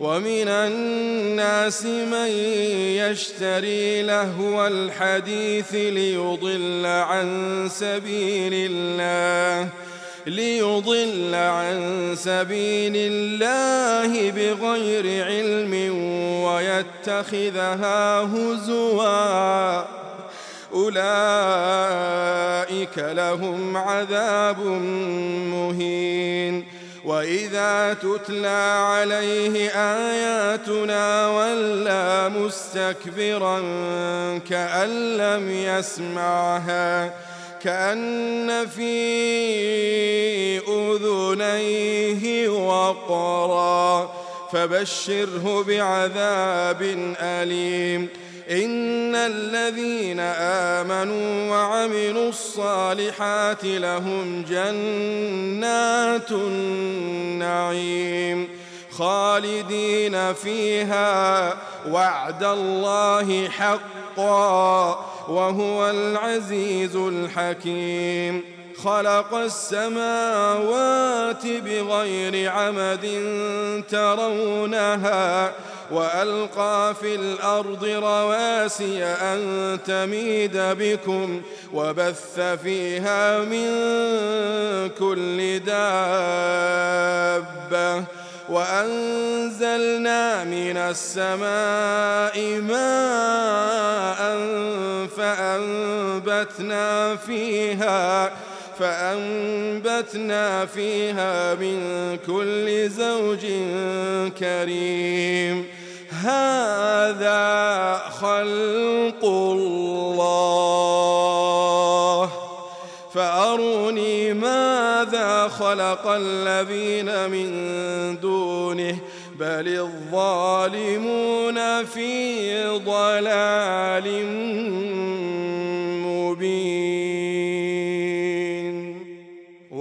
ومن الناس من يشتري لهو الحديث ليضل عن سبيل الله ليضل عن سبيل الله بغير علم ويتخذها هزوا. أولئك لهم عذاب مهين. وإذا تتلى عليه آياتنا ولى مستكبرا كأن لم يسمعها كأن في أذنيه وقرا فبشره بعذاب أليم إن الذين آمنوا وعملوا الصالحات لهم جنات النعيم خالدين فيها وعد الله حقا وهو العزيز الحكيم. خلق السماوات بغير عمد ترونها وألقى في الأرض رواسي أن تميد بكم وبث فيها من كل دابة وأنزلنا من السماء ماء فأنبتنا فيها فأنبتنا فيها من كل زوج كريم هذا خلق الله. فأروني ماذا خلق الذين من دونه. بل الظالمون في ضلال مبين.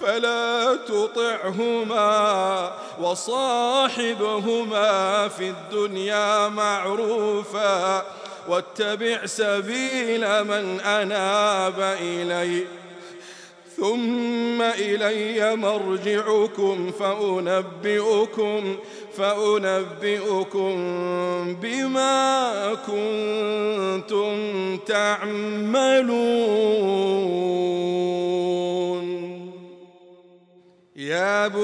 فلا تطعهما وصاحبهما في الدنيا معروفا واتبع سبيل من أناب إلي ثم إلي مرجعكم فأنبئكم فأنبئكم بما كنتم تعملون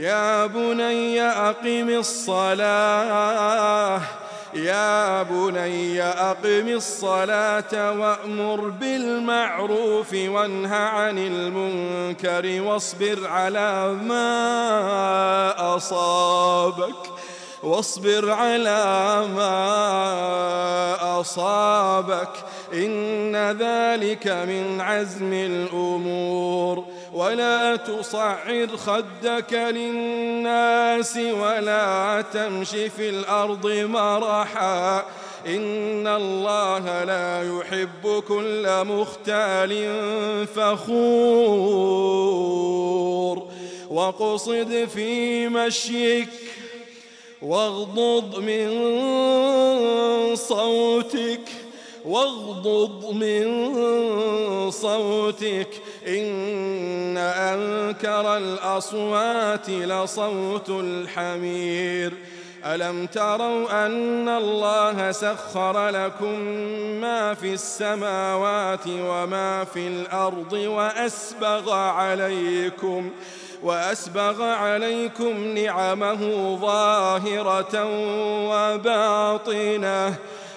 يا بني أقم الصلاة يا بني أقم الصلاة وأمر بالمعروف وانه عن المنكر واصبر على ما أصابك واصبر على ما أصابك إن ذلك من عزم الأمور. ولا تصعر خدك للناس ولا تمش في الأرض مرحا. إن الله لا يحب كل مختال فخور. وقصد في مشيك واغضض من صوتك واغضض من صوتك. إن أنكر الأصوات لصوت الحمير. ألم تروا أن الله سخر لكم ما في السماوات وما في الأرض وأسبغ عليكم وأسبغ عليكم نعمه ظاهرة وباطنة.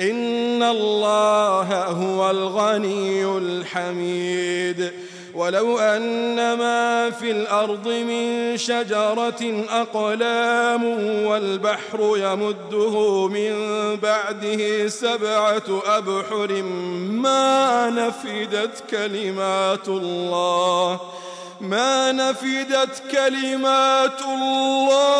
إن الله هو الغني الحميد. ولو أن ما في الأرض من شجرة أقلام والبحر يمده من بعده سبعة أبحر ما نفدت كلمات الله. ما نفدت كلمات الله.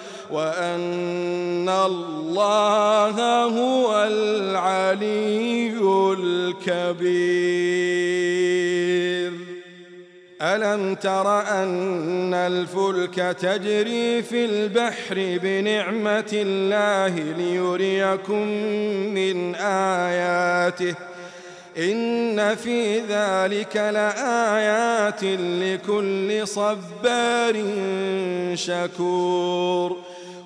وأن الله هو العلي الكبير. ألم تر أن الفلك تجري في البحر بنعمة الله ليريكم من آياته؟ إن في ذلك لآيات لكل صبار شكور.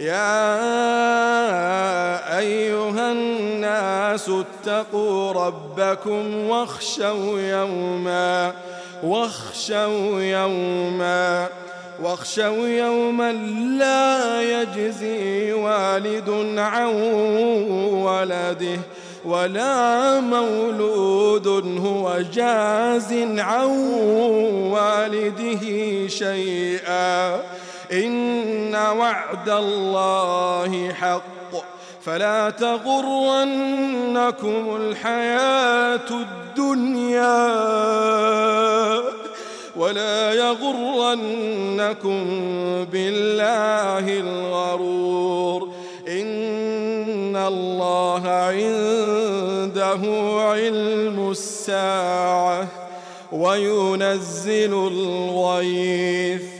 يا أيها الناس اتقوا ربكم واخشوا يوما واخشوا يوما واخشوا يوما لا يجزي والد عن ولده ولا مولود هو جاز عن والده شيئا. إن وعد الله حق. فلا تغرنكم الحياة الدنيا ولا يغرنكم بالله الغرور. إن الله عنده علم الساعة وينزل الغيث.